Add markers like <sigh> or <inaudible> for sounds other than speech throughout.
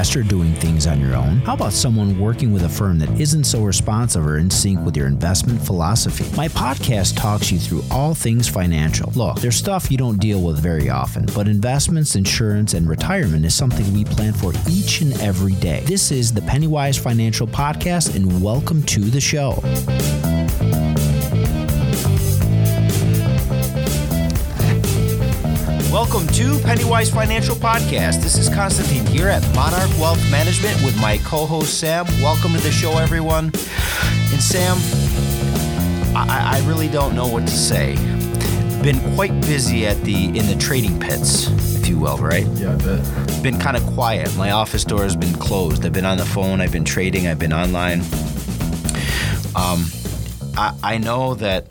investor doing things on your own? How about someone working with a firm that isn't so responsive or in sync with your investment philosophy? My podcast talks you through all things financial. Look, there's stuff you don't deal with very often, but investments, insurance, and retirement is something we plan for each and every day. This is the Pennywise Financial Podcast, and welcome to the show. Welcome to Pennywise Financial Podcast. This is Constantine here at Monarch Wealth Management with my co-host Sam. Welcome to the show, everyone. And Sam, I, I really don't know what to say. Been quite busy at the in the trading pits, if you will, right? Yeah, I bet. Been kind of quiet. My office door has been closed. I've been on the phone. I've been trading. I've been online. Um, I, I know that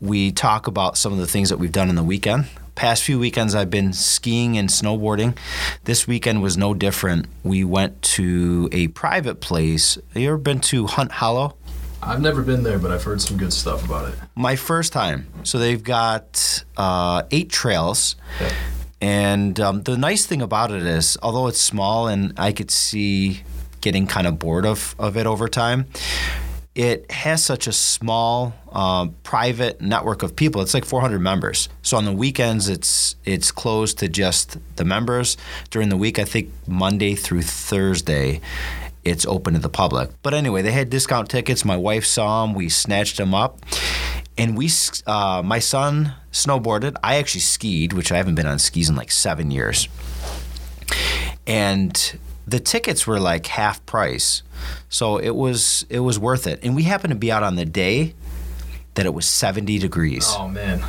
we talk about some of the things that we've done in the weekend. Past few weekends, I've been skiing and snowboarding. This weekend was no different. We went to a private place. Have you ever been to Hunt Hollow? I've never been there, but I've heard some good stuff about it. My first time. So they've got uh, eight trails. Yeah. And um, the nice thing about it is, although it's small and I could see getting kind of bored of, of it over time, it has such a small uh, private network of people. It's like 400 members. So on the weekends, it's it's closed to just the members. During the week, I think Monday through Thursday, it's open to the public. But anyway, they had discount tickets. My wife saw them. We snatched them up, and we. Uh, my son snowboarded. I actually skied, which I haven't been on skis in like seven years. And the tickets were like half price, so it was it was worth it. And we happened to be out on the day that it was 70 degrees. Oh man.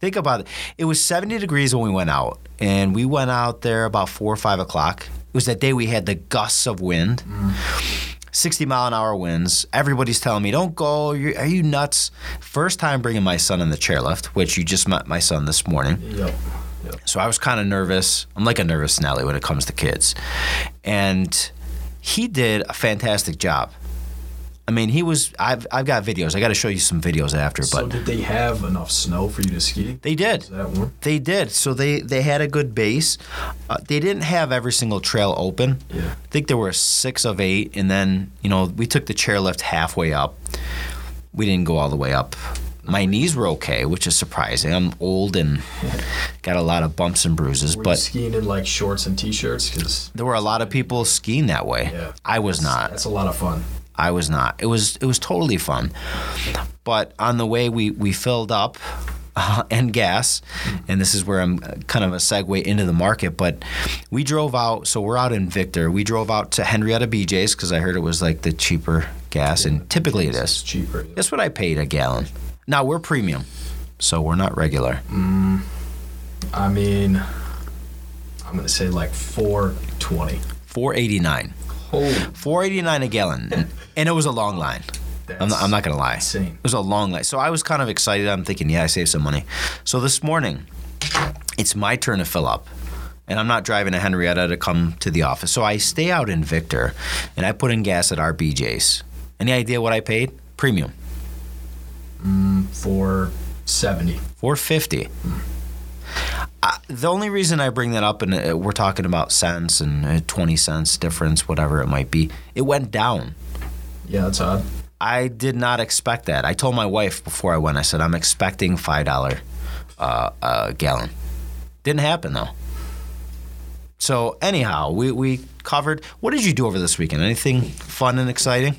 Think about it. It was 70 degrees when we went out, and we went out there about four or five o'clock. It was that day we had the gusts of wind. Mm. 60 mile an hour winds. Everybody's telling me, don't go. You're, are you nuts? First time bringing my son in the chairlift, which you just met my son this morning. Yep. So I was kind of nervous. I'm like a nervous Nelly when it comes to kids. And he did a fantastic job. I mean, he was. I've, I've got videos. I got to show you some videos after, So but did they have enough snow for you to ski? they did. Is that one? They did. So they they had a good base. Uh, they didn't have every single trail open. Yeah. I think there were six of eight, and then you know we took the chairlift halfway up. We didn't go all the way up. My knees were okay, which is surprising. I'm old and got a lot of bumps and bruises, Were you but skiing in like shorts and t-shirts? Because there were a lot of people skiing that way. yeah, I was not. That's a lot of fun. I was not. It was it was totally fun. But on the way, we we filled up uh, and gas, and this is where I'm uh, kind of a segue into the market. But we drove out. So we're out in Victor. We drove out to Henrietta BJ's because I heard it was like the cheaper gas, and typically it It's cheaper. yeah. Guess what I paid a gallon? Now we're premium, so we're not regular. Mm, I mean, I'm gonna say like 420. Four eighty nine. Holy, Four eighty nine a gallon, and it was a long line. I'm not, I'm not gonna lie. insane. It was a long line. So I was kind of excited. I'm thinking, yeah, I saved some money. So this morning, it's my turn to fill up. And I'm not driving to Henrietta to come to the office. So I stay out in Victor and I put in gas at our BJ's. Any idea what I paid? Premium. 470. 450. Uh, the only reason I bring that up, and uh, we're talking about cents and uh, 20 cents difference, whatever it might be, it went down. Yeah, that's odd. I did not expect that. I told my wife before I went, I said, I'm expecting $5 uh, a gallon. Didn't happen though. So, anyhow, we, we covered. What did you do over this weekend? Anything fun and exciting?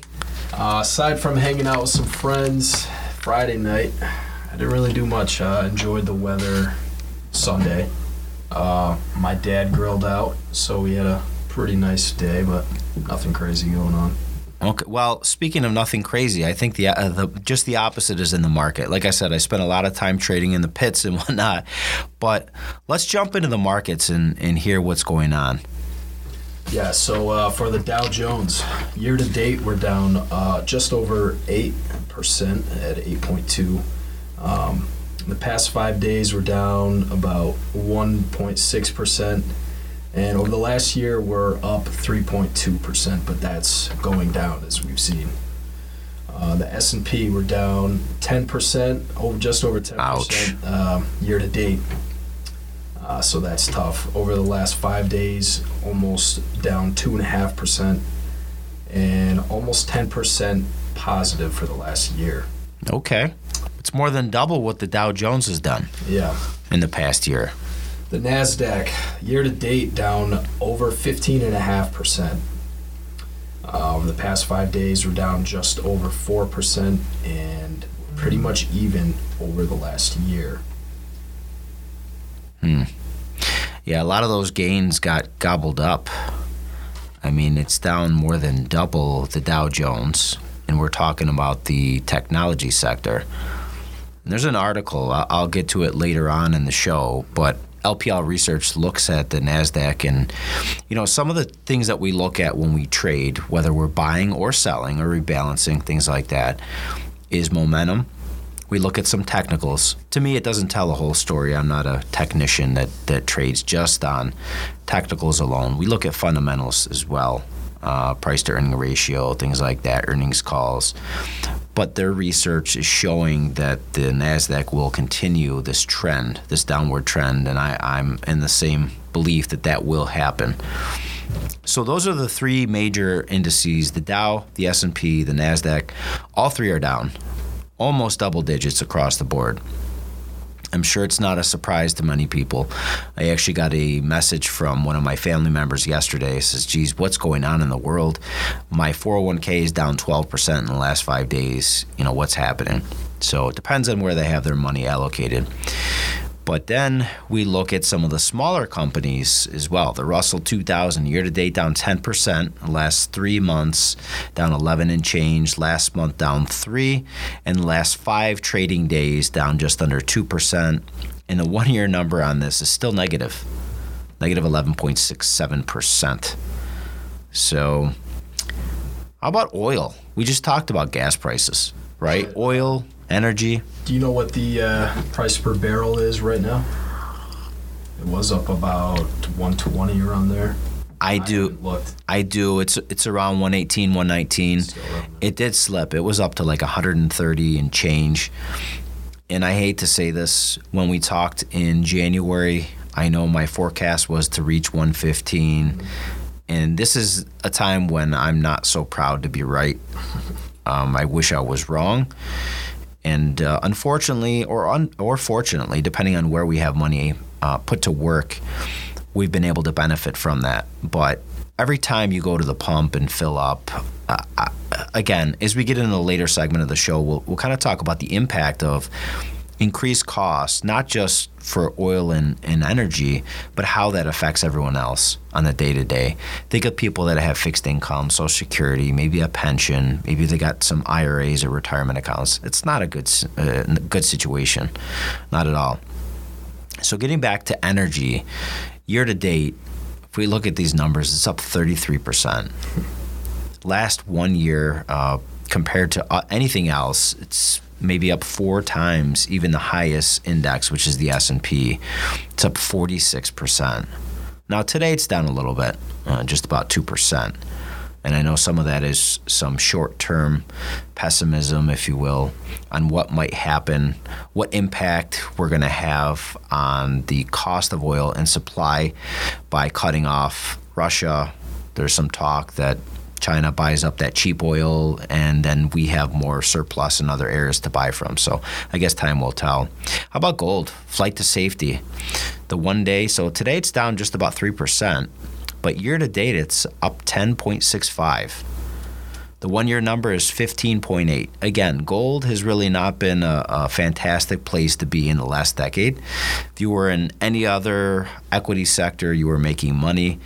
Uh, aside from hanging out with some friends Friday night, I didn't really do much. Uh, enjoyed the weather Sunday. Uh, my dad grilled out, so we had a pretty nice day, but nothing crazy going on. Okay. Well, speaking of nothing crazy, I think the, uh, the just the opposite is in the market. Like I said, I spent a lot of time trading in the pits and <laughs> whatnot. But let's jump into the markets and, and hear what's going on. Yeah, so uh, for the Dow Jones, year to date, we're down uh, just over 8% at 8.2. Um, the past five days, we're down about 1.6%. And over the last year, we're up 3.2%, but that's going down as we've seen. Uh, the S&P, we're down 10%, over just over 10% Ouch. um, year to date. Uh, so that's tough. Over the last five days, almost down two and a half percent, and almost ten percent positive for the last year. Okay. It's more than double what the Dow Jones has done Yeah. in the past year. The NASDAQ year to date down over 15.5%. Uh, over the past five days, we're down just over 4% and pretty much even over the last year. Hmm. Yeah, a lot of those gains got gobbled up. I mean, it's down more than double the Dow Jones, and we're talking about the technology sector. There's an article, I'll get to it later on in the show, but LPL Research looks at the NASDAQ and, you know, some of the things that we look at when we trade, whether we're buying or selling or rebalancing, things like that, is momentum. We look at some technicals. To me, it doesn't tell a whole story. I'm not a technician that, that trades just on technicals alone. We look at fundamentals as well uh, price to earning ratio, things like that, earnings calls. But their research is showing that the NASDAQ will continue this trend, this downward trend, and I, I'm in the same belief that that will happen. So those are the three major indices: the Dow, the S&P, the Nasdaq. All three are down, almost double digits across the board. I'm sure it's not a surprise to many people. I actually got a message from one of my family members yesterday. It says, "Geez, what's going on in the world? My 401k is down 12% in the last five days. You know what's happening?" So it depends on where they have their money allocated. But then we look at some of the smaller companies as well. The Russell 2000 year to date down 10%. The last three months down 11 and change. Last month down three, and the last five trading days down just under 2%. And the one year number on this is still negative, negative 11.67%. So, how about oil? We just talked about gas prices, right? Oil, energy. Do you know what the uh, price per barrel is right now? It was up about 120 around there. I do. I do. It's it's around 118, 119. Still around there. It did slip. It was up to like 130 and change. And I hate to say this, when we talked in January, I know my forecast was to reach 115. And this is a time when I'm not so proud to be right. Um, I wish I was wrong. And uh, unfortunately, or un- or fortunately, depending on where we have money uh, put to work, we've been able to benefit from that. But every time you go to the pump and fill up, uh, uh, again, as we get into the later segment of the show, we'll, we'll kind of talk about the impact of increased costs, not just for oil and, and energy, but how that affects everyone else on the day to day. Think of people that have fixed income, Social Security, maybe a pension, maybe they got some IRAs or retirement accounts. It's not a good uh, good situation, not at all. So getting back to energy, year to date, if we look at these numbers, it's up 33%. Last one year, uh, compared to uh, anything else, it's maybe up four times even the highest index, which is the S&P. It's up 46%. Now today it's down a little bit, uh, just about 2%. And I know some of that is some short term pessimism, if you will, on what might happen, what impact we're going to have on the cost of oil and supply by cutting off Russia. There's some talk that China buys up that cheap oil, and then we have more surplus in other areas to buy from. So I guess time will tell. How about gold? Flight to safety. The one day, so today it's down just about 3%, but year to date it's up 10.65. The one year number is 15.8. Again, gold has really not been a, a fantastic place to be in the last decade. If you were in any other equity sector, you were making money.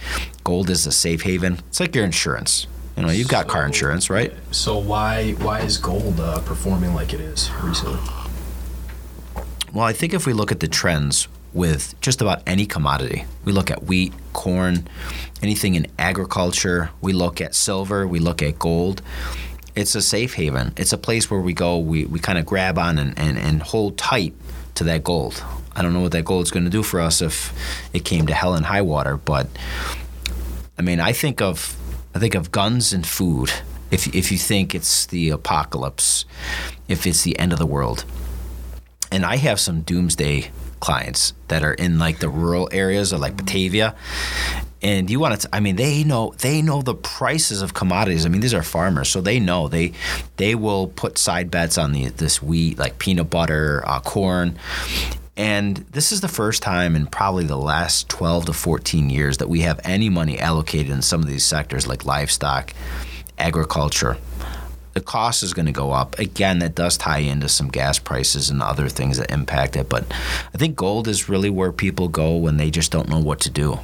Gold is a safe haven. It's like your insurance. You know, you've got car insurance, right? So why why is gold uh, performing like it is recently? Well, I think if we look at the trends with just about any commodity, we look at wheat, corn, anything in agriculture, we look at silver, we look at gold. It's a safe haven. It's a place where we go, we, we kind of grab on and, and, and hold tight to that gold. I don't know what that gold's going to do for us if it came to hell and high water, but I mean, I think of I think of guns and food. If if you think it's the apocalypse, if it's the end of the world, and I have some doomsday clients that are in like the rural areas of like Batavia. And you want to? I mean, they know they know the prices of commodities. I mean, these are farmers, so they know they they will put side bets on the this wheat, like peanut butter, uh, corn, and this is the first time in probably the last 12 to 14 years that we have any money allocated in some of these sectors like livestock, agriculture. The cost is going to go up. Again, that does tie into some gas prices and other things that impact it. But I think gold is really where people go when they just don't know what to do.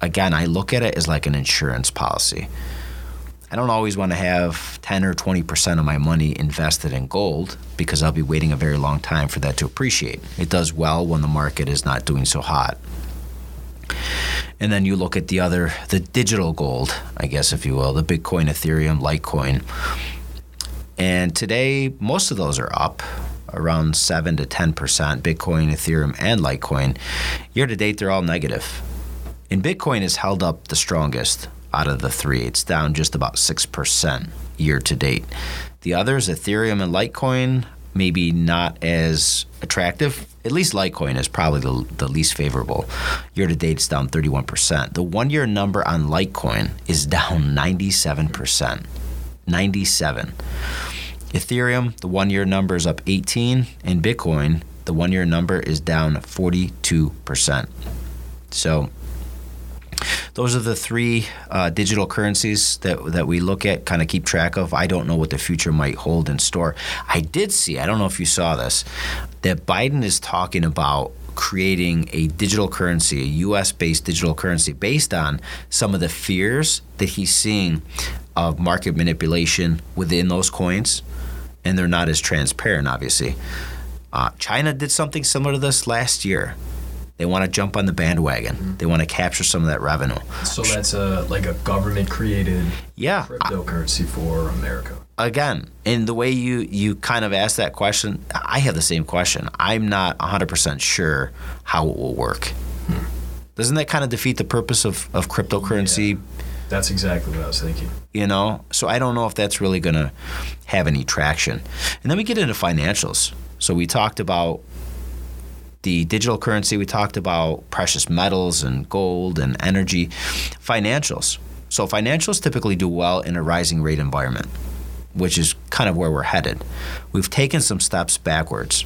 Again, I look at it as like an insurance policy. I don't always want to have 10 or 20% of my money invested in gold because I'll be waiting a very long time for that to appreciate. It does well when the market is not doing so hot. And then you look at the other, the digital gold, I guess, if you will, the Bitcoin, Ethereum, Litecoin. And today, most of those are up around 7 to 10%, Bitcoin, Ethereum, and Litecoin. Year to date, they're all negative. And Bitcoin has held up the strongest out of the three. It's down just about 6% year to date. The others, Ethereum and Litecoin, maybe not as attractive. At least Litecoin is probably the, the least favorable. Year to date, it's down 31%. The one year number on Litecoin is down 97%. 97. Ethereum, the one year number is up 18, and Bitcoin, the one year number is down 42%. So those are the three uh, digital currencies that that we look at, kind of keep track of. I don't know what the future might hold in store. I did see, I don't know if you saw this, that Biden is talking about creating a digital currency, a US based digital currency based on some of the fears that he's seeing of market manipulation within those coins. And they're not as transparent, obviously. Uh, China did something similar to this last year. They want to jump on the bandwagon. Mm-hmm. They want to capture some of that revenue. So that's a like a government created yeah cryptocurrency for America. Again, in the way you you kind of asked that question, I have the same question. I'm not 100% sure how it will work. Hmm. Doesn't that kind of defeat the purpose of, of cryptocurrency? Yeah. That's exactly what I was thinking. You know, so I don't know if that's really going to have any traction. And then we get into financials. So we talked about the digital currency, we talked about precious metals and gold and energy, financials. So, financials typically do well in a rising rate environment, which is kind of where we're headed. We've taken some steps backwards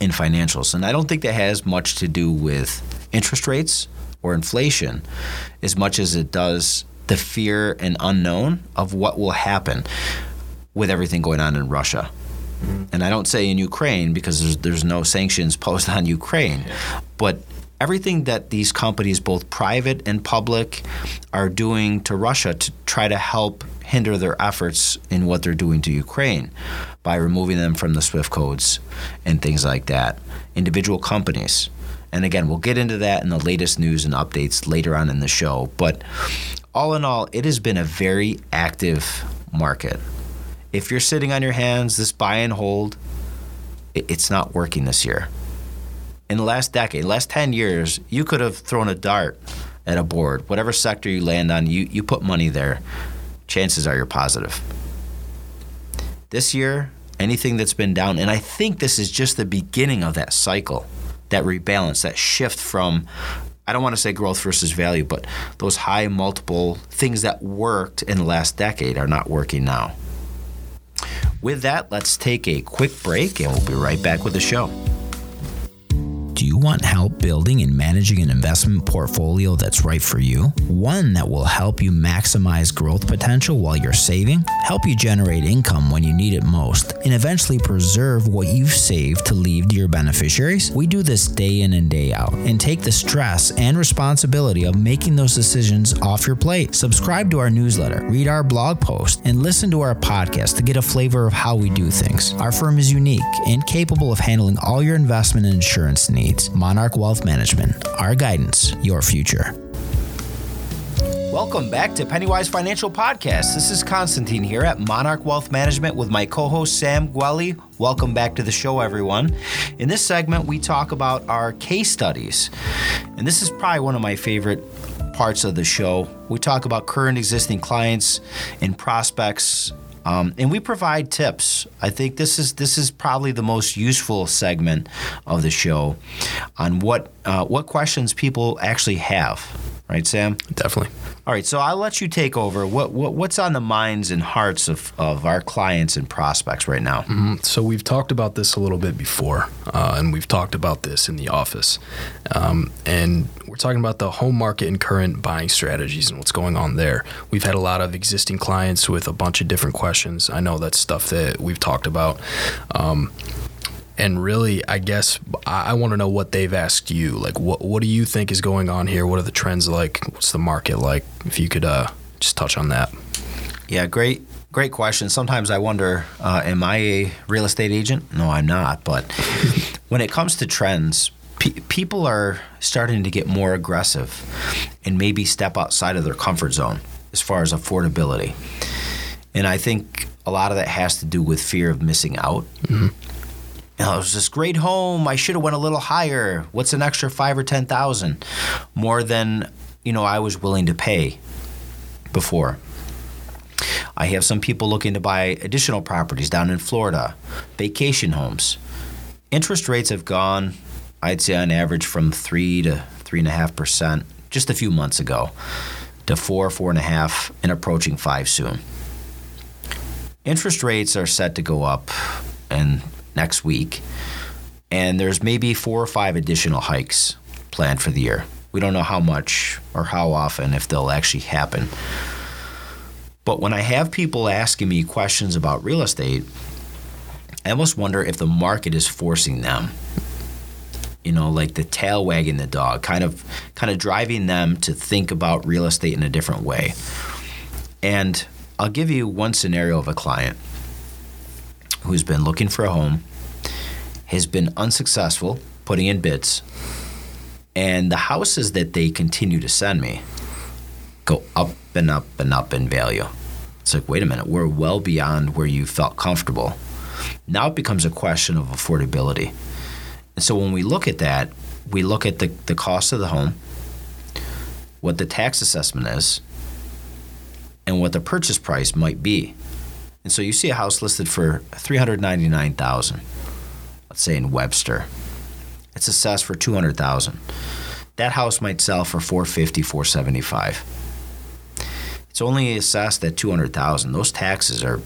in financials, and I don't think that has much to do with interest rates or inflation as much as it does the fear and unknown of what will happen with everything going on in Russia. And I don't say in Ukraine because there's, there's no sanctions posed on Ukraine. But everything that these companies, both private and public, are doing to Russia to try to help hinder their efforts in what they're doing to Ukraine by removing them from the SWIFT codes and things like that. Individual companies. And again, we'll get into that in the latest news and updates later on in the show. But all in all, it has been a very active market if you're sitting on your hands, this buy and hold, it's not working this year. In the last decade, last 10 years, you could have thrown a dart at a board. Whatever sector you land on, you, you put money there. Chances are you're positive. This year, anything that's been down, and I think this is just the beginning of that cycle, that rebalance, that shift from I don't want to say growth versus value, but those high multiple things that worked in the last decade are not working now. With that, let's take a quick break and we'll be right back with the show. Do you want help building and managing an investment portfolio that's right for you? One that will help you maximize growth potential while you're saving, help you generate income when you need it most, and eventually preserve what you've saved to leave to your beneficiaries? We do this day in and day out and take the stress and responsibility of making those decisions off your plate. Subscribe to our newsletter, read our blog post, and listen to our podcast to get a flavor of how we do things. Our firm is unique and capable of handling all your investment and insurance needs needs. Monarch Wealth Management, our guidance, your future. Welcome back to Pennywise Financial Podcast. This is Constantine here at Monarch Wealth Management with my co host Sam Gwelly. Welcome back to the show, everyone. In this segment, we talk about our case studies. And this is probably one of my favorite parts of the show. We talk about current existing clients and prospects Um, and we provide tips. I think this is this is probably the most useful segment of the show on what uh, what questions people actually have. Right, Sam? Definitely. All right, so I'll let you take over. What, what what's on the minds and hearts of, of our clients and prospects right now? So we've talked about this a little bit before, uh, and we've talked about this in the office, um, and we're talking about the home market and current buying strategies and what's going on there. We've had a lot of existing clients with a bunch of different questions. I know that's stuff that we've talked about. Um, and really, I guess I, want to know what they've asked you. Like, what what do you think is going on here? What are the trends like? What's the market like? If you could uh, just touch on that. Yeah, great, great question. Sometimes I wonder, uh, am I a real estate agent? No, I'm not. But <laughs> when it comes to trends, pe- people are starting to get more aggressive and maybe step outside of their comfort zone as far as affordability. And I think a lot of that has to do with fear of missing out. Mm-hmm. Know, it was this great home. I should have went a little higher. What's an extra five or ten thousand more than you know I was willing to pay before? I have some people looking to buy additional properties down in Florida, vacation homes. Interest rates have gone, I'd say on average, from three to three and a half percent just a few months ago to four, four and a half, and approaching five soon. Interest rates are set to go up in next week, and there's maybe four or five additional hikes planned for the year. We don't know how much or how often, if they'll actually happen. But when I have people asking me questions about real estate, I almost wonder if the market is forcing them. You know, like the tail wagging the dog, kind of kind of driving them to think about real estate in a different way. And I'll give you one scenario of a client who's been looking for a home, has been unsuccessful putting in bids, and the houses that they continue to send me go up and up and up in value. It's like, wait a minute, we're well beyond where you felt comfortable. Now it becomes a question of affordability. And so when we look at that, we look at the, the cost of the home, what the tax assessment is, and what the purchase price might be. And so you see a house listed for 399,000. Let's say in Webster. It's assessed for 200,000. That house might sell for 450, 475. It's only assessed at 200,000. Those taxes are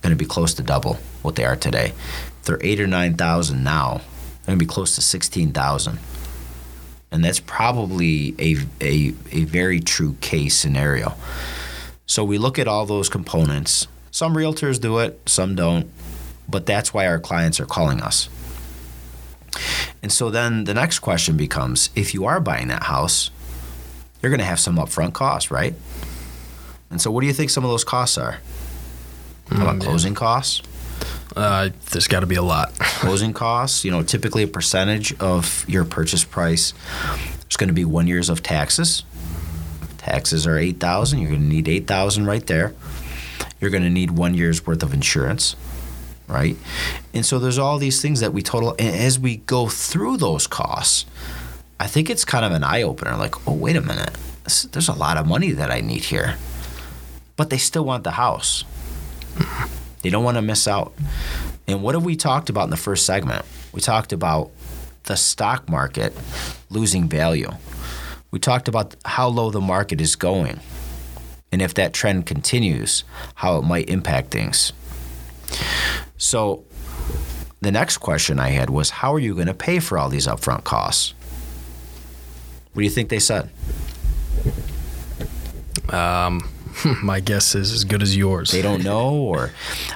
going to be close to double what they are today. They're 8 or 9,000 now, going to be close to 16,000. And that's probably a, a, a very true case scenario. So we look at all those components. Some realtors do it, some don't, but that's why our clients are calling us. And so then the next question becomes if you are buying that house, you're going to have some upfront costs, right? And so what do you think some of those costs are? How about Mm, yeah. closing costs? Uh, there's got to be a lot. <laughs> closing costs, you know, typically a percentage of your purchase price. There's going to be one year's of taxes. Taxes are 8,000, you're going to need 8,000 right there. You're going to need one year's worth of insurance, right? And so there's all these things that we total and as we go through those costs, I think it's kind of an eye opener like, "Oh, wait a minute. There's a lot of money that I need here." But they still want the house. They don't want to miss out. And what have we talked about in the first segment? We talked about the stock market losing value. We talked about how low the market is going. And if that trend continues, how it might impact things. So, the next question I had was how are you going to pay for all these upfront costs? What do you think they said? Um, <laughs> my guess is as good as yours. they don't know or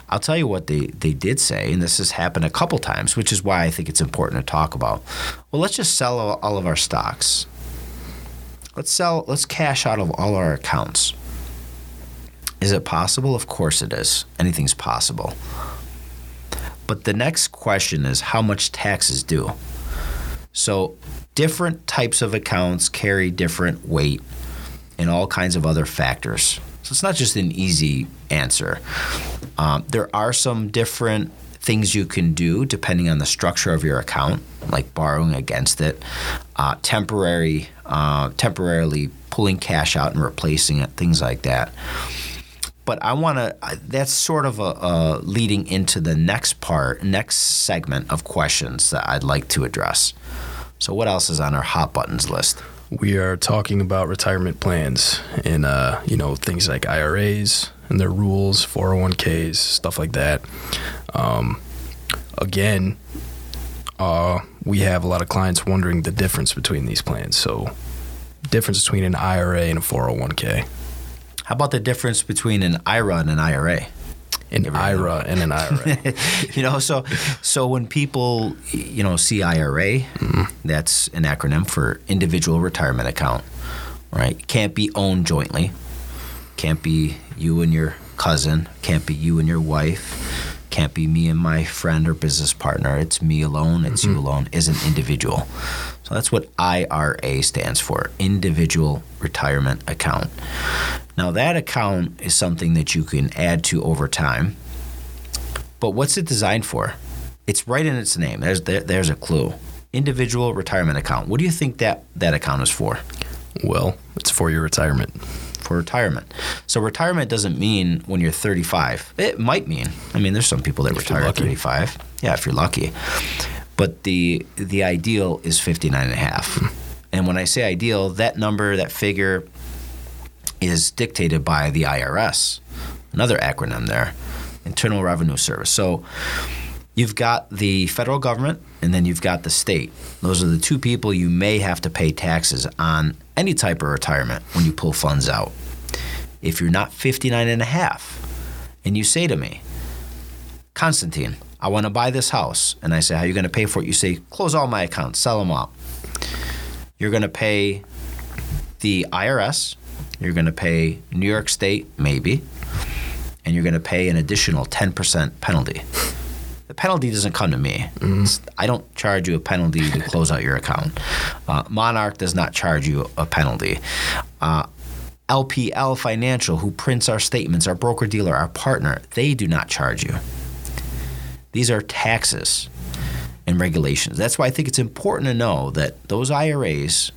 i'll tell you what they, they did say and this has happened a couple times which is why i think it's important to talk about. Well let's just sell all, of our stocks. Let's sell let's cash out of all our accounts. Is it possible? Of course it is. Anything's possible. But the next question is how much taxes due so different types of accounts carry different weight and all kinds of other factors. So it's not just an easy answer. Um, there are some different things you can do depending on the structure of your account, like borrowing against it, uh, temporary, uh, temporarily pulling cash out and replacing it, things like that. but I want to. That's sort of a, a leading into the next part, next segment of questions that I'd like to address. So, what else is on our hot buttons list? We are talking about retirement plans and uh, you know things like IRAs and their rules, 401ks, stuff like that. Um, again, uh, we have a lot of clients wondering the difference between these plans. So, difference between an IRA and a 401k. How about the difference between an IRA and an IRA? An IRA and an IRA. <laughs> you know, so so when people you know see IRA, mm-hmm. that's an acronym for individual retirement account, right? Can't be owned jointly. Can't be you and your cousin. Can't be you and your wife. Can't be me and my friend or business partner. It's me alone. It's mm-hmm. you alone. Is an individual. So that's what IRA stands for Individual Retirement Account. Now, that account is something that you can add to over time. But what's it designed for? It's right in its name. There's, there, there's a clue. Individual Retirement Account. What do you think that, that account is for? Well, it's for your retirement. For retirement. So, retirement doesn't mean when you're 35. It might mean. I mean, there's some people that if retire at 35. Yeah, if you're lucky but the the ideal is 59 and a half. Hmm. And when I say ideal, that number, that figure is dictated by the IRS, another acronym there, Internal Revenue Service. So you've got the federal government and then you've got the state. Those are the two people you may have to pay taxes on any type of retirement when you pull funds out. If you're not 59 and a half and you say to me, Constantine, I want to buy this house. And I say, How are you going to pay for it? You say, Close all my accounts, sell them all. You're going to pay the IRS, you're going to pay New York State, maybe, and you're going to pay an additional 10% penalty. The penalty doesn't come to me. Mm-hmm. I don't charge you a penalty to close out your account. Uh, Monarch does not charge you a penalty. Uh, LPL Financial, who prints our statements, our broker dealer, our partner, they do not charge you. These are taxes and regulations. That's why I think it's important to know that those IRAs,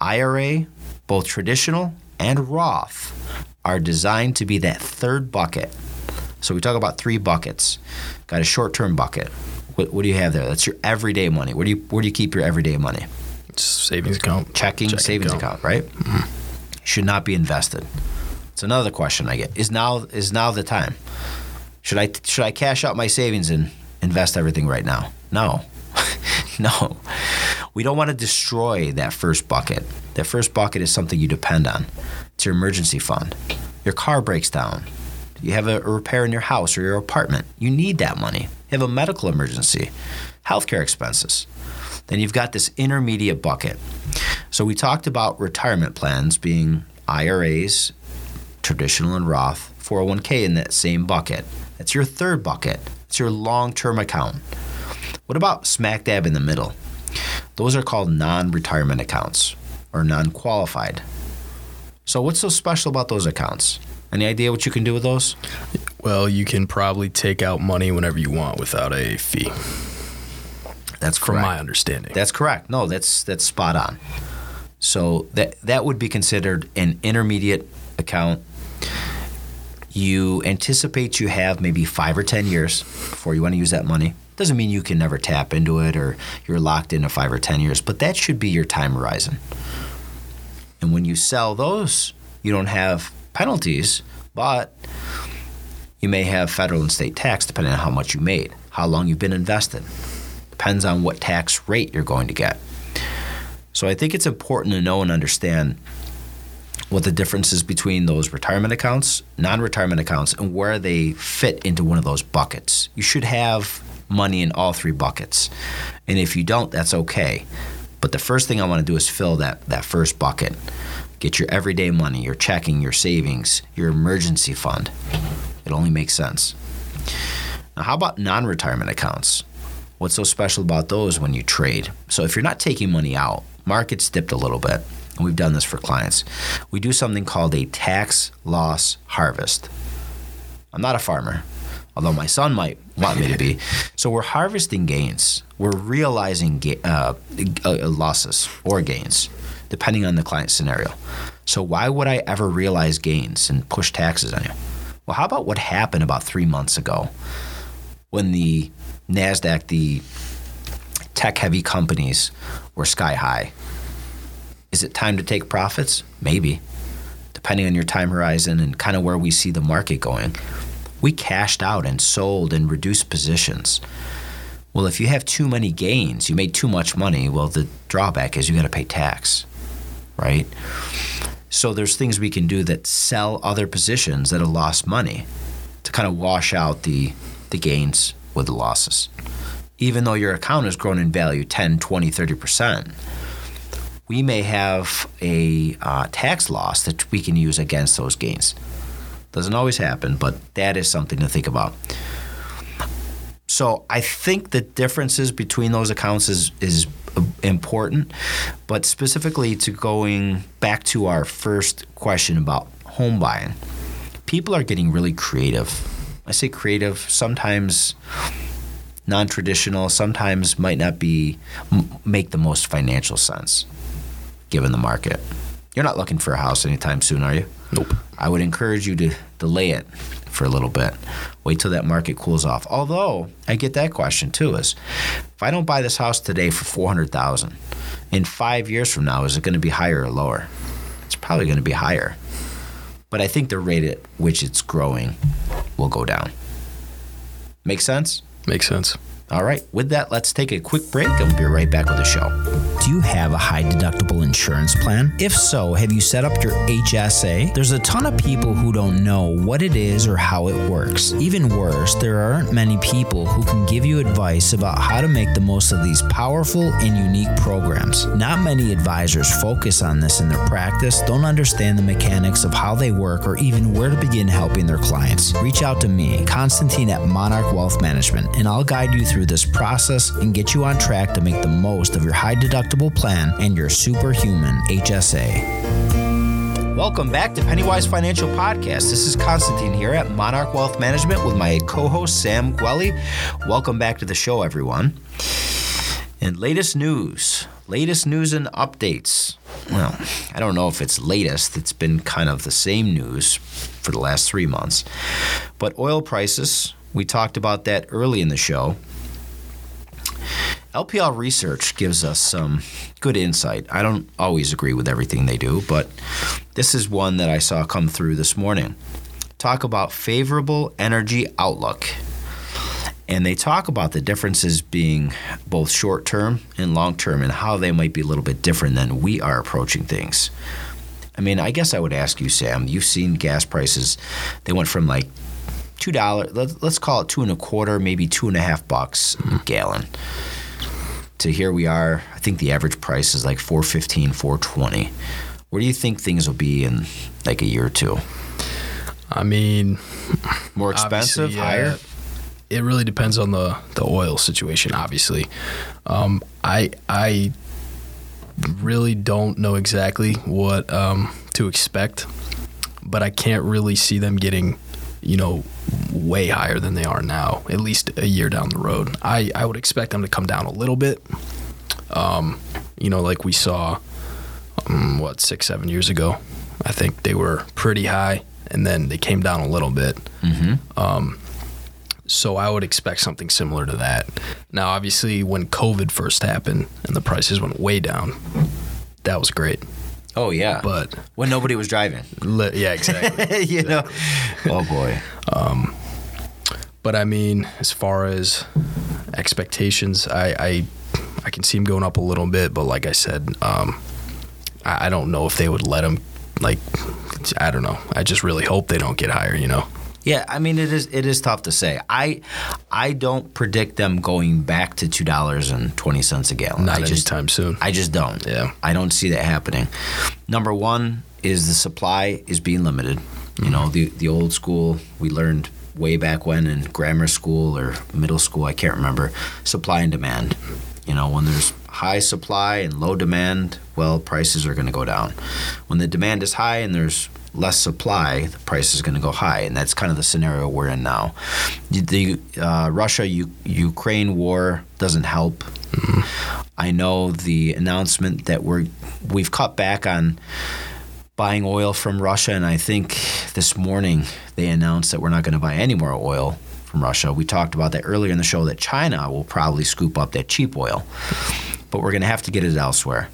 IRA, both traditional and Roth, are designed to be that third bucket. So we talk about three buckets. Got a short-term bucket. What, what do you have there? That's your everyday money. Where do you where do you keep your everyday money? Savings account. Checking, Checking savings account, account right? Mm-hmm. Should not be invested. It's another question I get. Is now is now the time? Should I should I cash out my savings and invest everything right now? No. <laughs> no. We don't want to destroy that first bucket. That first bucket is something you depend on. It's your emergency fund. Your car breaks down. You have a, repair in your house or your apartment. You need that money. You have a medical emergency, healthcare expenses. Then you've got this intermediate bucket. So we talked about retirement plans being IRAs, traditional and Roth, 401k in that same bucket. That's your third bucket. It's your long term account. What about smack dab in the middle? Those are called non retirement accounts or non qualified. So, what's so special about those accounts? Any idea what you can do with those? Well, you can probably take out money whenever you want without a fee. That's correct. From my understanding. That's correct. No, that's that's spot on. So that that would be considered an intermediate account you anticipate you have maybe five or 10 years before you want to use that money. Doesn't mean you can never tap into it or you're locked into five or 10 years, but that should be your time horizon. And when you sell those, you don't have penalties, but you may have federal and state tax depending on how much you made, how long you've been invested. Depends on what tax rate you're going to get. So I think it's important to know and understand what the difference is between those retirement accounts, non retirement accounts, and where they fit into one of those buckets. You should have money in all three buckets. And if you don't, that's okay. But the first thing I want to do is fill that, that first bucket. Get your everyday money, your checking, your savings, your emergency fund. It only makes sense. Now, how about non retirement accounts? What's so special about those when you trade? So, if you're not taking money out, markets dipped a little bit and we've done this for clients, we do something called a tax loss harvest. I'm not a farmer, although my son might want me to be. So we're harvesting gains. We're realizing ga- uh, uh, losses or gains, depending on the client scenario. So why would I ever realize gains and push taxes on you? Well, how about what happened about three months ago when the NASDAQ, the tech heavy companies were sky high? Is it time to take profits? Maybe, depending on your time horizon and kind of where we see the market going. We cashed out and sold and reduced positions. Well, if you have too many gains, you made too much money, well, the drawback is you got to pay tax, right? So there's things we can do that sell other positions that have lost money to kind of wash out the, the gains with the losses. Even though your account has grown in value 10, 20, 30%, we may have a uh, tax loss that we can use against those gains. Doesn't always happen, but that is something to think about. So I think the differences between those accounts is is important, but specifically to going back to our first question about home buying, people are getting really creative. I say creative, sometimes non-traditional, sometimes might not be make the most financial sense given the market. You're not looking for a house anytime soon, are you? Nope. I would encourage you to delay it for a little bit. Wait till that market cools off. Although I get that question too: is if I don't buy this house today for four hundred thousand, in five years from now, is it going to be higher or lower? It's probably going to be higher. But I think the rate at which it's growing will go down. Make sense? Makes sense. All right, with that, let's take a quick break and we'll be right back with the show. Do you have a high deductible insurance plan? If so, have you set up your HSA? There's a ton of people who don't know what it is or how it works. Even worse, there aren't many people who can give you advice about how to make the most of these powerful and unique programs. Not many advisors focus on this in their practice, don't understand the mechanics of how they work, or even where to begin helping their clients. Reach out to me, Constantine at Monarch Wealth Management, and I'll guide you through this process and get you on track to make the most of your high deductible plan and your superhuman HSA. Welcome back to Pennywise Financial Podcast. This is Constantine here at Monarch Wealth Management with my co host Sam Gwelly. Welcome back to the show, everyone. And latest news, latest news and updates. Well, I don't know if it's latest, it's been kind of the same news for the last three months. But oil prices, we talked about that early in the show. LPL Research gives us some good insight. I don't always agree with everything they do, but this is one that I saw come through this morning. Talk about favorable energy outlook. And they talk about the differences being both short term and long term and how they might be a little bit different than we are approaching things. I mean, I guess I would ask you, Sam, you've seen gas prices, they went from like two dollars let's, let's call it two and a quarter maybe two and a half bucks a gallon to here we are i think the average price is like 415 420 where do you think things will be in like a year or two? I mean, more expensive? yeah, higher? It really depends on the the oil situation. Obviously, um, I I really don't know exactly what um, to expect, but I can't really see them getting, you know, way higher than they are now. At least a year down the road, I I would expect them to come down a little bit. Um, you know, like we saw, um, what six seven years ago. I think they were pretty high, and then they came down a little bit. Um, so I would expect something similar to that. Now, obviously, when COVID first happened and the prices went way down, that was great. Oh yeah But when nobody was driving li- yeah, exactly. <laughs> you know oh boy but I mean, as far as expectations, I I, I can see them going up a little bit. But like I said, um, I, I don't know if they would let them. Like, I don't know. I just really hope they don't get higher. You know. Yeah, I mean it is it is tough to say. I I don't predict them going back to two dollars and twenty cents a gallon. Not I just anytime soon. I just don't. Yeah. I don't see that happening. Number one is the supply is being limited. You know, the the old school we learned way back when in grammar school or middle school, I can't remember, supply and demand. You know, when there's high supply and low demand, well, prices are going to go down. When the demand is high and there's less supply, the price is going to go high, and that's kind of the scenario we're in now. The uh, Russia Ukraine war doesn't help. I know the announcement that we're we've cut back on buying oil from Russia, and I think this morning they announced that we're not going to buy any more oil from Russia. We talked about that earlier in the show that China will probably scoop up that cheap oil, but we're going to have to get it elsewhere.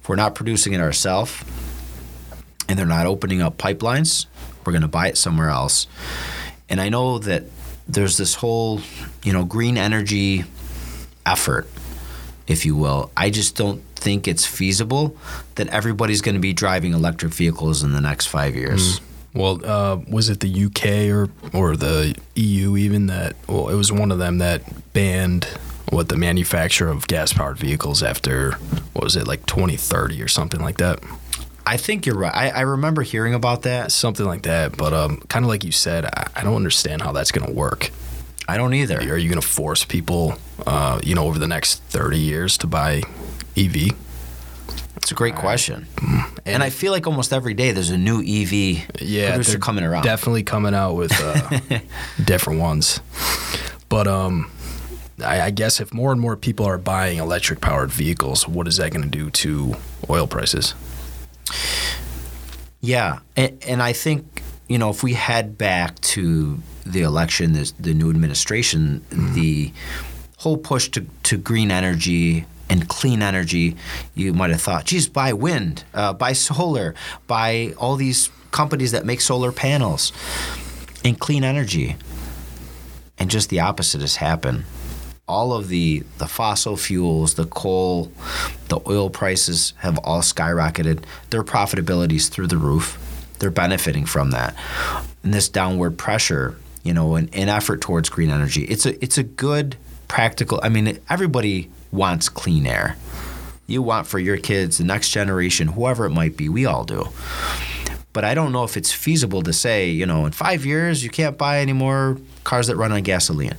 If we're not producing it ourselves and they're not opening up pipelines, we're going to buy it somewhere else. And I know that there's this whole, you know, green energy effort, if you will. I just don't think it's feasible that everybody's going to be driving electric vehicles in the next five years. Mm. Well, uh, was it the UK or or the EU even that? Well, it was one of them that banned what the manufacture of gas powered vehicles after what was it like 2030 or something like that. I think you're right. I, I remember hearing about that. Something like that, but um, kind of like you said, I, I don't understand how that's going to work. I don't either. Are you going to force people, uh, you know, over the next 30 years to buy EV? It's a great question. And, and, I feel like almost every day there's a new EV yeah, producer coming around. Definitely coming out with uh, <laughs> different ones. But um, I, I, guess if more and more people are buying electric powered vehicles, what is that going to do to oil prices? Yeah. And, and, I think, you know, if we head back to the election, the, the new administration, mm-hmm. the whole push to, to green energy and clean energy, you might have thought, geez, buy wind, uh, buy solar, buy all these companies that make solar panels and clean energy. And just the opposite has happened. All of the, the fossil fuels, the coal, the oil prices have all skyrocketed. Their profitability is through the roof. They're benefiting from that. And this downward pressure, you know, an, an effort towards green energy. It's a it's a good practical I mean everybody wants clean air. You want for your kids, the next generation, whoever it might be, we all do. But I don't know if it's feasible to say, you know, in five years you can't buy any more cars that run on gasoline.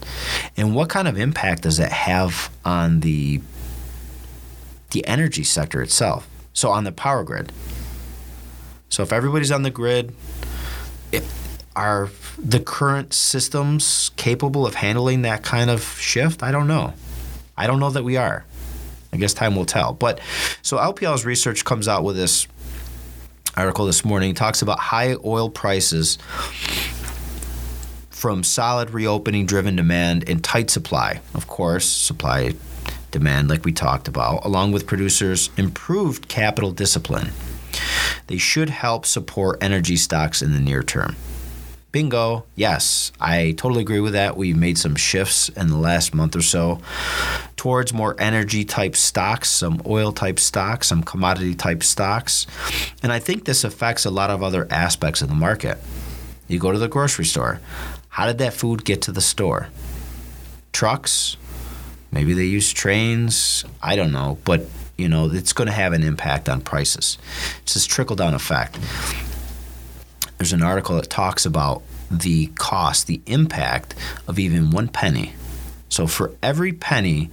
And what kind of impact does that have on the the energy sector itself? So on the power grid. So if everybody's on the grid, it, are the current systems capable of handling that kind of shift? I don't know. I don't know that we are. I guess time will tell. But so LPL's research comes out with this article this morning talks about high oil prices from solid reopening driven demand and tight supply. Of course, supply demand like we talked about, along with producers improved capital discipline. They should help support energy stocks in the near term. Bingo. Yes, I totally agree with that. We've made some shifts in the last month or so towards more energy type stocks, some oil type stocks, some commodity type stocks. And I think this affects a lot of other aspects of the market. You go to the grocery store. How did that food get to the store? Trucks? Maybe they use trains. I don't know. But, you know, it's going to have an impact on prices. It's this trickle down effect there's an article that talks about the cost, the impact of even one penny. So for every penny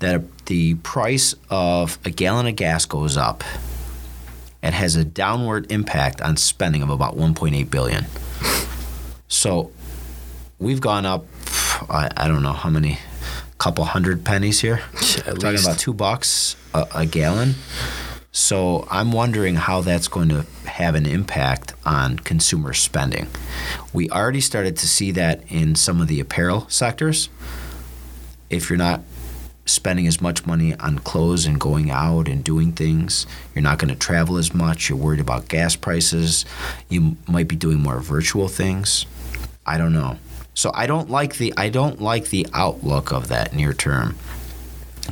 that the price of a gallon of gas goes up, it has a downward impact on spending of about 1.8 billion. So we've gone up, I, I don't know how many, couple hundred pennies here. <laughs> Yeah, talking least. about two bucks a, a gallon. So I'm wondering how that's going to have an impact on consumer spending. We already started to see that in some of the apparel sectors. If you're not spending as much money on clothes and going out and doing things, you're not going to travel as much, you're worried about gas prices, you might be doing more virtual things. I don't know. So I don't like the I don't like the outlook of that near term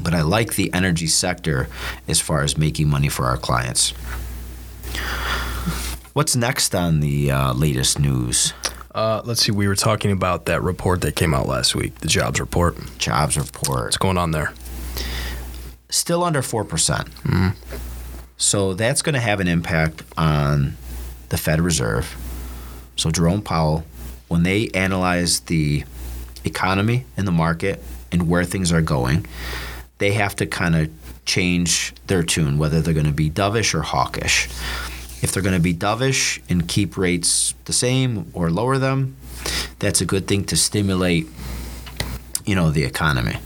but I like the energy sector as far as making money for our clients. What's next on the uh, latest news? Uh, let's see. We were talking about that report that came out last week, the jobs report. Jobs report. What's going on there? Still under 4%. percent mm-hmm. So that's going to have an impact on the Fed Reserve. So Jerome Powell, when they analyze the economy and the market and where things are going, they have to kind of change their tune, whether they're going to be dovish or hawkish. If they're going to be dovish and keep rates the same or lower them, that's a good thing to stimulate, you know, the economy.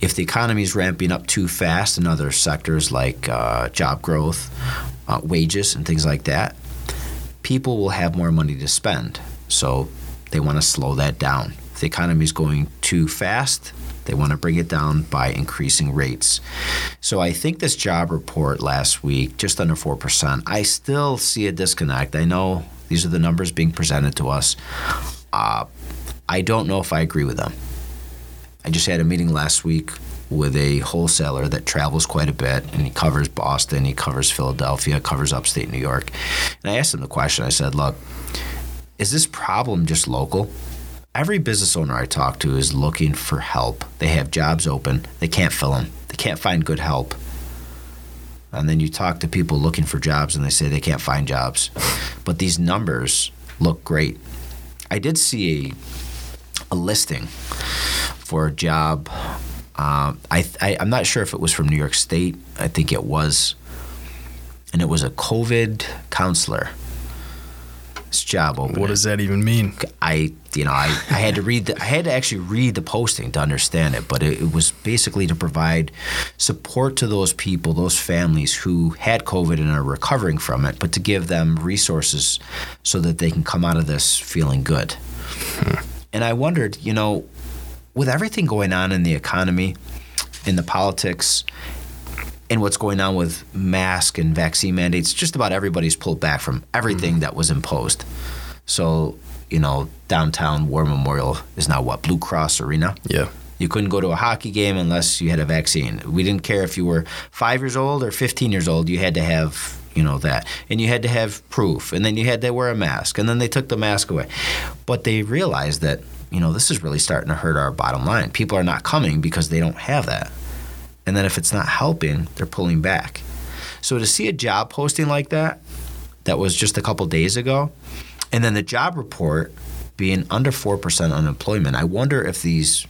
If the economy is ramping up too fast in other sectors like uh, job growth, uh, wages and things like that, people will have more money to spend. So they want to slow that down. If the economy is going too fast, they want to bring it down by increasing rates. So I think this job report last week, just under 4%, I still see a disconnect. I know these are the numbers being presented to us. Uh, I don't know if I agree with them. I just had a meeting last week with a wholesaler that travels quite a bit and he covers Boston, he covers Philadelphia, covers upstate New York. And I asked him the question I said, Look, is this problem just local? Every business owner I talk to is looking for help. They have jobs open, they can't fill them, they can't find good help. And then you talk to people looking for jobs and they say they can't find jobs. But these numbers look great. I did see a, a listing for a job. Uh, I, I, I'm not sure if it was from New York State. I think it was. And it was a COVID counselor job opening. What does that even mean? I, you know, I, I had to read the, I had to actually read the posting to understand it, but it, it, was basically to provide support to those people, those families who had COVID and are recovering from it, but to give them resources so that they can come out of this feeling good. Hmm. And I wondered, you know, with everything going on in the economy, in the politics, and what's going on with mask and vaccine mandates, just about everybody's pulled back from everything mm-hmm. that was imposed. So, you know, downtown War Memorial is now what, Blue Cross Arena? Yeah. You couldn't go to a hockey game unless you had a vaccine. We didn't care if you were five years old or 15 years old, you had to have you know that and you had to have proof and then you had to wear a mask and then they took the mask away but they realized that you know this is really starting to hurt our bottom line people are not coming because they don't have that and then if it's not helping, they're pulling back. So to see a job posting like that, that was just a couple days ago, and then the job report being under 4% unemployment, I wonder if these,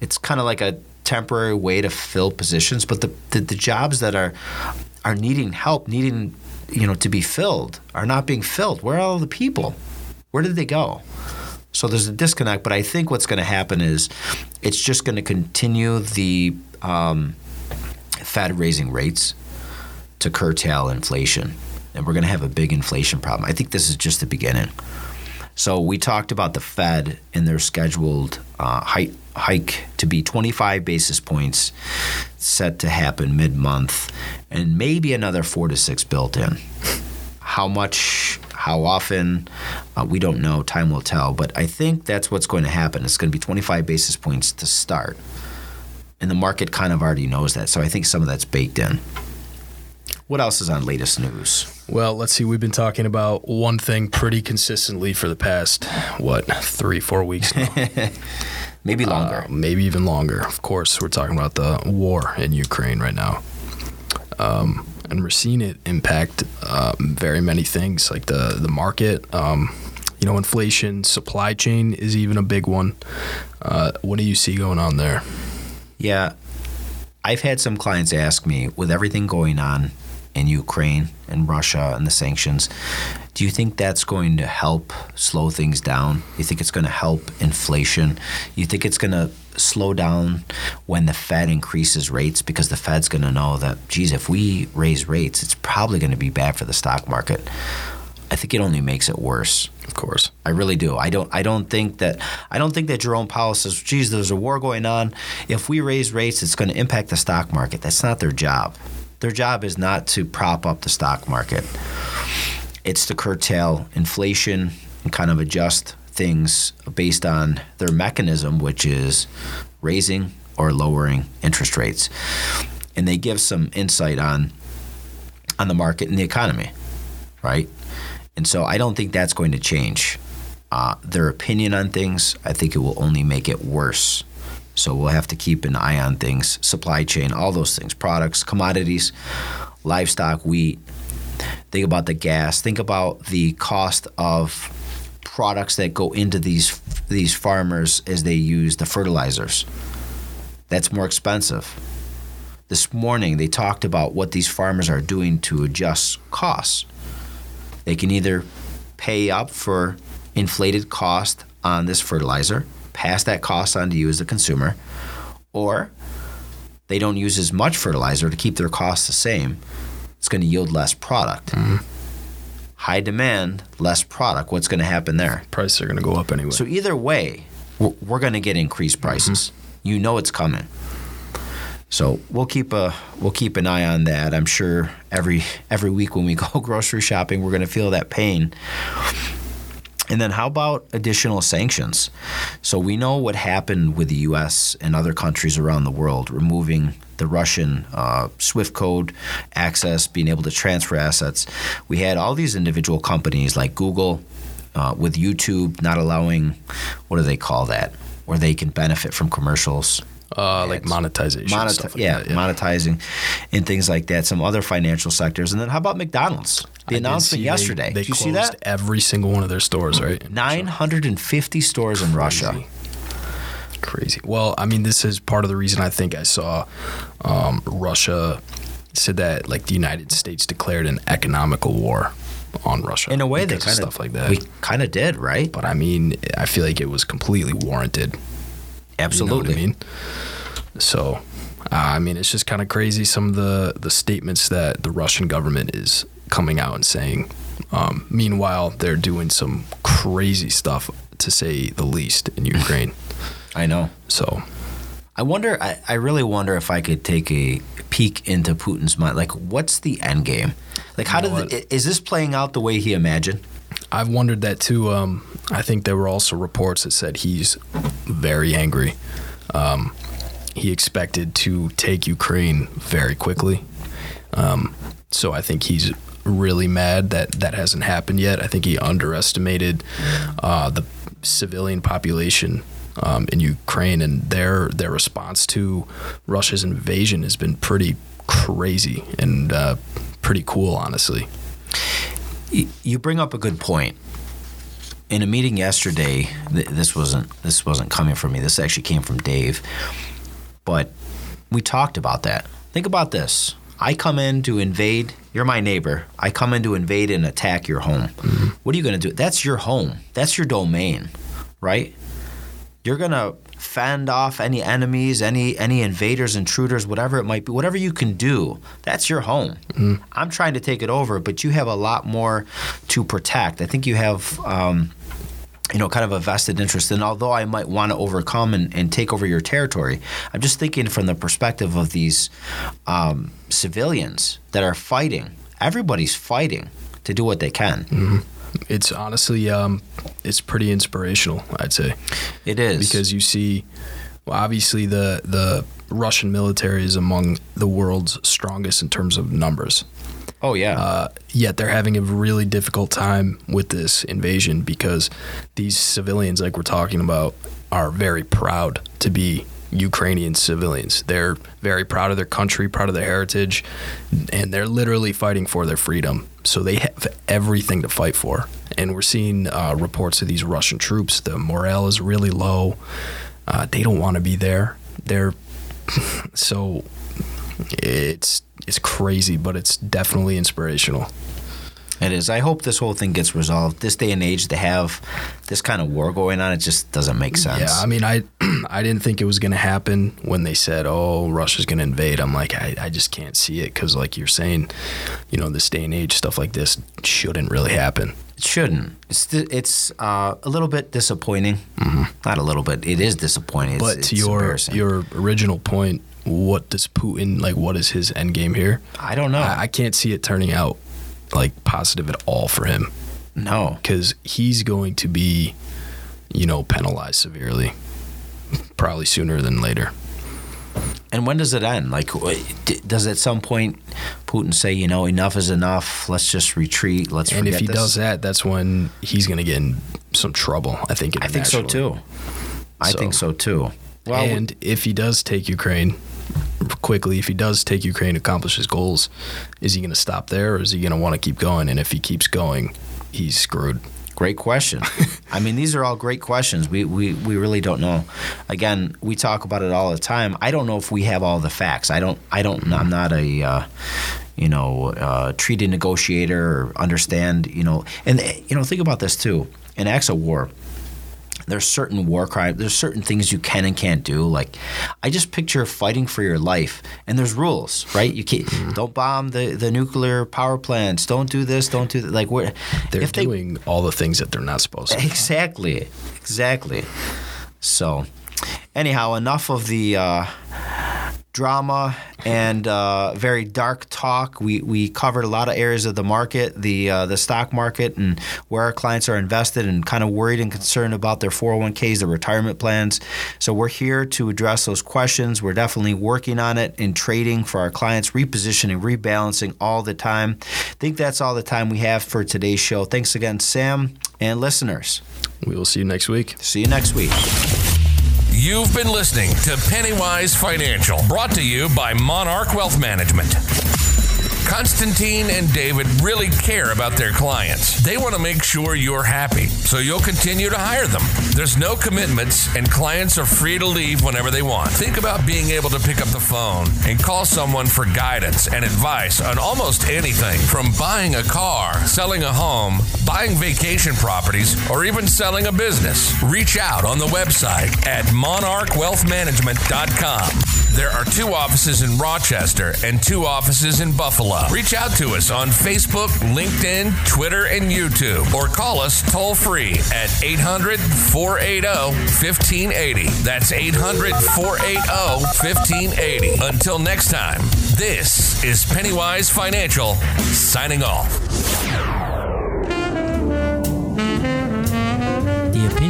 it's kind of like a temporary way to fill positions, but the, the, the jobs that are, are needing help, needing, you know, to be filled are not being filled. Where are all the people? Where did they go? So there's a disconnect, but I think what's going to happen is it's just going to continue the um, Fed raising rates to curtail inflation. And we're going to have a big inflation problem. I think this is just the beginning. So we talked about the Fed and their scheduled uh, hike, hike to be 25 basis points set to happen mid month, and maybe another four to six built in. How much, how often, uh, we don't know. Time will tell. But I think that's what's going to happen. It's going to be 25 basis points to start and the market kind of already knows that. So I think some of that's baked in. What else is on latest news? Well, let's see. We've been talking about one thing pretty consistently for the past what three, four weeks now. <laughs> maybe longer. Uh, maybe even longer. Of course, we're talking about the war in Ukraine right now. Um, and we're seeing it impact uh, very many things, like the the market. Um, you know, inflation, supply chain is even a big one. Uh, what do you see going on there? Yeah. I've had some clients ask me, with everything going on in Ukraine and Russia and the sanctions, do you think that's going to help slow things down? You think it's going to help inflation? You think it's going to slow down when the Fed increases rates because the Fed's going to know that, geez, if we raise rates, it's probably going to be bad for the stock market. I think it only makes it worse. Of course, I really do. I don't. I don't think that. I don't think that Jerome Powell says, "Geez, there's a war going on. If we raise rates, it's going to impact the stock market." That's not their job. Their job is not to prop up the stock market. It's to curtail inflation and kind of adjust things based on their mechanism, which is raising or lowering interest rates. And they give some insight on on the market and the economy, right? And so I don't think that's going to change. Uh, their opinion on things, I think it will only make it worse. So we'll have to keep an eye on things, supply chain, all those things, products, commodities, livestock, wheat. Think about the gas. Think about the cost of products that go into these these farmers as they use the fertilizers. That's more expensive. This morning they talked about what these farmers are doing to adjust costs. They can either pay up for inflated cost on this fertilizer, pass that cost on to you as a consumer, or they don't use as much fertilizer to keep their costs the same, it's going to yield less product. Mm-hmm. High demand, less product. What's going to happen there? Prices are going to go up anyway. So either way, we're, we're going to get increased prices. Mm-hmm. You know it's coming. So we'll keep a we'll keep an eye on that. I'm sure every every week when we <laughs> go grocery shopping, we're going to feel that pain. And then how about additional sanctions? So we know what happened with the U.S. and other countries around the world, removing the Russian uh, SWIFT code access, being able to transfer assets. We had all these individual companies like Google, uh, with YouTube not allowing, what do they call that, where they can benefit from commercials. uh, like monetization. Moneti- stuff like yeah, that, yeah. monetizing and things like that. Some other financial sectors, and then how about McDonald's? The I announcement see they- yesterday. They, Did you see closed that? Every single one of their stores, right? in Russia. 950 stores in Russia. Crazy. Well, I mean, this is part of the reason I think I saw um, Russia said that like the United States declared an economical war on Russia. In a way, they of kind of stuff like that. We kind of did, right? but I mean, I feel like it was completely warranted. Absolutely. You know what I mean? So, uh, I mean, it's just kind of crazy some of the the statements that the Russian government is coming out and saying. Um, meanwhile, they're doing some crazy stuff, to say the least, in <laughs> Ukraine. I know. So, I wonder. I, I really wonder if I could take a peek into Putin's mind. Like, what's the end game? Like, how You know did the, is this playing out the way he imagined? I've wondered that too. Um, I think there were also reports that said he's very angry. Um, he expected to take Ukraine very quickly. Um, so I think he's really mad that that hasn't happened yet. I think he underestimated uh, the civilian population um, in Ukraine and their their response to Russia's invasion has been pretty crazy and uh, pretty cool, honestly. You bring up a good point. In a meeting yesterday, th- this wasn't this wasn't coming from me. This actually came from Dave. But we talked about that. Think about this. I come in to invade. You're my neighbor. I come in to invade and attack your home. What are you going to do? That's your home. That's your domain, right? You're going to fend off any enemies, any any invaders, intruders, whatever it might be. Whatever you can do, that's your home. I'm trying to take it over, but you have a lot more to protect. I think you have. Um, you know, kind of a vested interest. And although I might want to overcome and, and take over your territory, I'm just thinking from the perspective of these um, civilians that are fighting. Everybody's fighting to do what they can. It's honestly, um, it's pretty inspirational. I'd say It is because you see, well, obviously the the Russian military is among the world's strongest in terms of numbers. oh yeah, Uh, yet they're having a really difficult time with this invasion because these civilians, like we're talking about, are very proud to be Ukrainian civilians. They're very proud of their country, proud of their heritage, and they're literally fighting for their freedom. So they have everything to fight for. And we're seeing uh, reports of these Russian troops. The morale is really low. Uh, they don't want to be there. They're <laughs> so it's it's crazy, but it's definitely inspirational. It is. I hope this whole thing gets resolved. This day and age, to have this kind of war going on, it just doesn't make sense. Yeah, I mean, I <clears throat> I didn't think it was going to happen when they said, "Oh, Russia's going to invade." I'm like, I, I just can't see it because, like you're saying, you know, this day and age, stuff like this shouldn't really happen. It shouldn't. It's th- it's uh, a little bit disappointing. Not a little bit. It is disappointing. It's, Mm-hmm. but to it's your your original point, what does Putin like? What is his end game here? I don't know. I, I can't see it turning out like positive at all for him no. because he's going to be, you know, penalized severely, probably sooner than later. And when does it end? Like, does at some point Putin say, you know, enough is enough? Let's just retreat. Let's and if he this? does that, that's when he's going to get in some trouble. I think. I think so too. I So- think so too. Well, and if he does take Ukraine quickly, if he does take Ukraine, accomplish his goals, is he going to stop there, or is he going to want to keep going? And if he keeps going, he's screwed. Great question. <laughs> I mean, these are all great questions. We, we we really don't know. Again, we talk about it all the time. I don't know if we have all the facts. I don't. I don't. I'm not a. Uh, you know, uh, treaty negotiator or understand. You know, and you know, think about this too. In acts of war, there's certain war crimes there's certain things you can and can't do. Like i just picture fighting for your life and there's rules right? You can't mm. don't bomb the, the nuclear power plants. Don't do this don't do that like what they're doing they, all the things that they're not supposed to exactly exactly. So anyhow enough of the uh, drama and uh, very dark talk. We, we covered a lot of areas of the market, the uh, the stock market, and where our clients are invested, and kind of worried and concerned about their 401ks, their retirement plans. So we're here to address those questions. We're definitely working on it in trading for our clients, repositioning, rebalancing all the time. I think that's all the time we have for today's show. Thanks again, Sam, and listeners. We will see you next week. See you next week. You've been listening to Pennywise Financial, brought to you by Monarch Wealth Management. Constantine and David really care about their clients. They want to make sure you're happy, so you'll continue to hire them. There's no commitments, and clients are free to leave whenever they want. Think about being able to pick up the phone and call someone for guidance and advice on almost anything from buying a car, selling a home, buying vacation properties, or even selling a business. Reach out on the website at monarchwealthmanagement.com. There are two offices in Rochester and two offices in Buffalo. Reach out to us on Facebook, LinkedIn, Twitter, and YouTube, or call us toll free at 800 480 1580. That's 800 480 1580. Until next time, this is Pennywise Financial signing off.